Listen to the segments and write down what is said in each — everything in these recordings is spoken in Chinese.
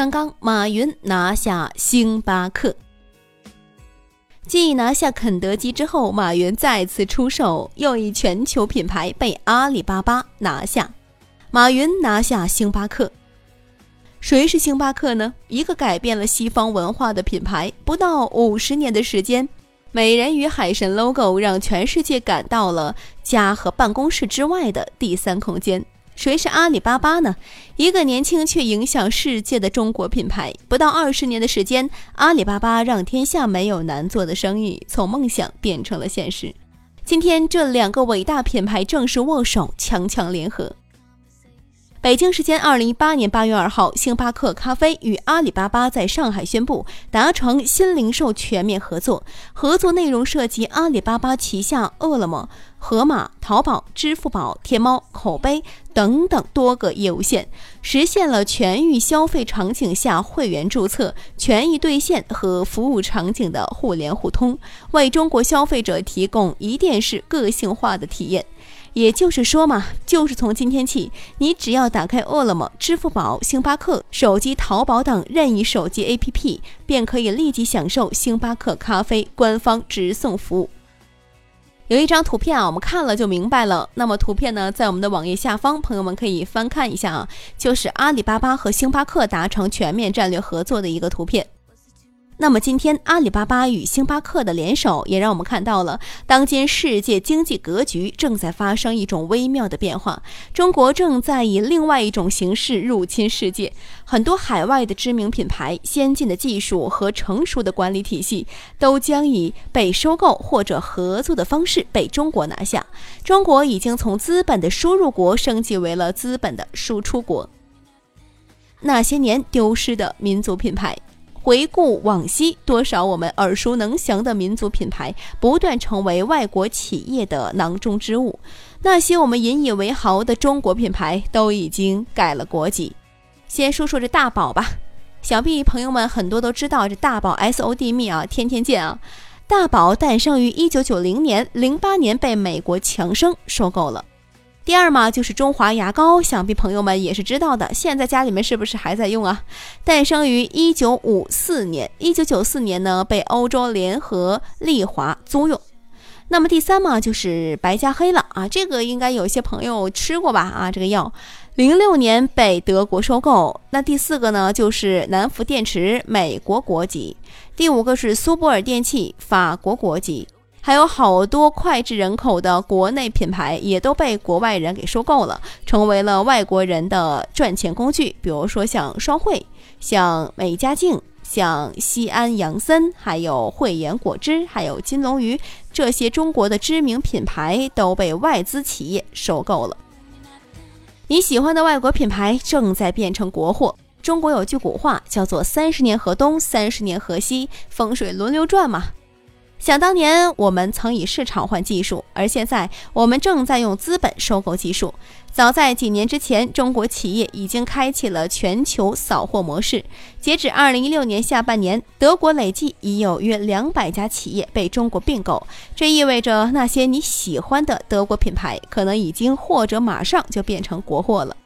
刚刚马云拿下星巴克，继拿下肯德基之后，马云再次出手，又一全球品牌被阿里巴巴拿下。马云拿下星巴克，谁是星巴克呢？一个改变了西方文化的品牌，不到五十年的时间，美人鱼海神 logo 让全世界感到了家和办公室之外的第三空间。谁是阿里巴巴呢？一个年轻却影响世界的中国品牌，不到二十年的时间，阿里巴巴让天下没有难做的生意，从梦想变成了现实。今天，这两个伟大品牌正式握手，强强联合。北京时间二零一八年八月二号，星巴克咖啡与阿里巴巴在上海宣布达成新零售全面合作。合作内容涉及阿里巴巴旗下饿了么、盒马、淘宝、支付宝、天猫、口碑等等多个业务线，实现了全域消费场景下会员注册、权益兑现和服务场景的互联互通，为中国消费者提供一店式个性化的体验。也就是说嘛，就是从今天起，你只要打开饿了么、支付宝、星巴克、手机淘宝等任意手机 APP，便可以立即享受星巴克咖啡官方直送服务。有一张图片啊，我们看了就明白了。那么图片呢，在我们的网页下方，朋友们可以翻看一下啊，就是阿里巴巴和星巴克达成全面战略合作的一个图片。那么今天阿里巴巴与星巴克的联手，也让我们看到了当今世界经济格局正在发生一种微妙的变化。中国正在以另外一种形式入侵世界，很多海外的知名品牌、先进的技术和成熟的管理体系，都将以被收购或者合作的方式被中国拿下。中国已经从资本的输入国升级为了资本的输出国。那些年丢失的民族品牌。回顾往昔，多少我们耳熟能详的民族品牌不断成为外国企业的囊中之物。那些我们引以为豪的中国品牌都已经改了国籍。先说说这大宝吧，想必朋友们很多都知道这大宝 S O D 蜜啊，天天见啊。大宝诞生于一九九零年，零八年被美国强生收购了。第二嘛，就是中华牙膏，想必朋友们也是知道的。现在家里面是不是还在用啊？诞生于一九五四年，一九九四年呢被欧洲联合利华租用。那么第三嘛，就是白加黑了啊，这个应该有些朋友吃过吧？啊，这个药，零六年被德国收购。那第四个呢，就是南孚电池，美国国籍。第五个是苏泊尔电器，法国国籍。还有好多脍炙人口的国内品牌也都被国外人给收购了，成为了外国人的赚钱工具。比如说像双汇、像美加净、像西安杨森，还有汇源果汁，还有金龙鱼，这些中国的知名品牌都被外资企业收购了。你喜欢的外国品牌正在变成国货。中国有句古话叫做“三十年河东，三十年河西”，风水轮流转嘛。想当年，我们曾以市场换技术，而现在我们正在用资本收购技术。早在几年之前，中国企业已经开启了全球扫货模式。截止二零一六年下半年，德国累计已有约两百家企业被中国并购，这意味着那些你喜欢的德国品牌可能已经或者马上就变成国货了。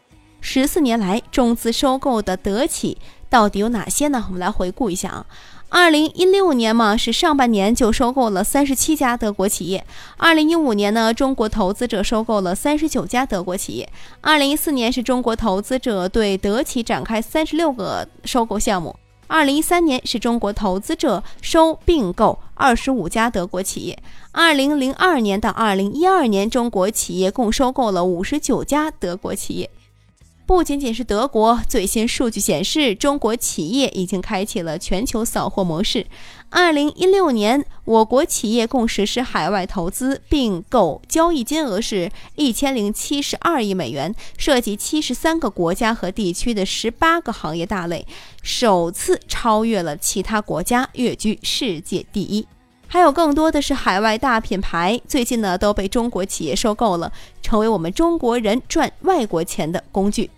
十四年来，中资收购的德企到底有哪些呢？我们来回顾一下啊。二零一六年嘛，是上半年就收购了三十七家德国企业。二零一五年呢，中国投资者收购了三十九家德国企业。二零一四年是中国投资者对德企展开三十六个收购项目。二零一三年是中国投资者收并购二十五家德国企业。二零零二年到二零一二年，中国企业共收购了五十九家德国企业。不仅仅是德国，最新数据显示，中国企业已经开启了全球扫货模式。二零一六年，我国企业共实施海外投资并购交易金额是一千零七十二亿美元，涉及七十三个国家和地区的十八个行业大类，首次超越了其他国家，跃居世界第一。还有更多的是海外大品牌，最近呢都被中国企业收购了，成为我们中国人赚外国钱的工具。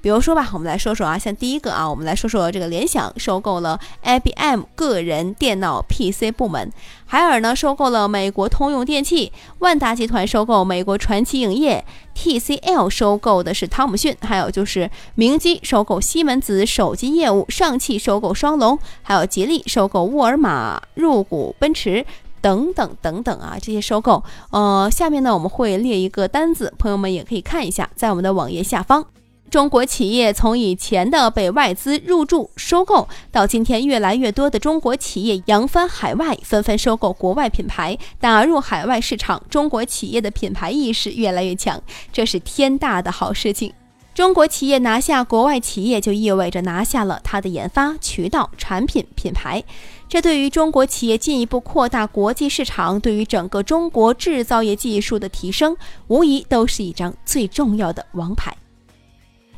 比如说吧，我们来说说啊，像第一个啊，我们来说说这个联想收购了 IBM 个人电脑 PC 部门，海尔呢收购了美国通用电器，万达集团收购美国传奇影业，TCL 收购的是汤姆逊，还有就是明基收购西门子手机业务，上汽收购双龙，还有吉利收购沃尔玛入股奔驰。等等等等啊，这些收购，呃，下面呢我们会列一个单子，朋友们也可以看一下，在我们的网页下方。中国企业从以前的被外资入驻收购，到今天越来越多的中国企业扬帆海外，纷纷收购国外品牌，打入海外市场。中国企业的品牌意识越来越强，这是天大的好事情。中国企业拿下国外企业，就意味着拿下了它的研发渠道、产品、品牌。这对于中国企业进一步扩大国际市场，对于整个中国制造业技术的提升，无疑都是一张最重要的王牌。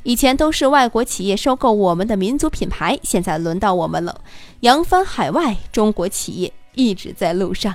以前都是外国企业收购我们的民族品牌，现在轮到我们了，扬帆海外，中国企业一直在路上。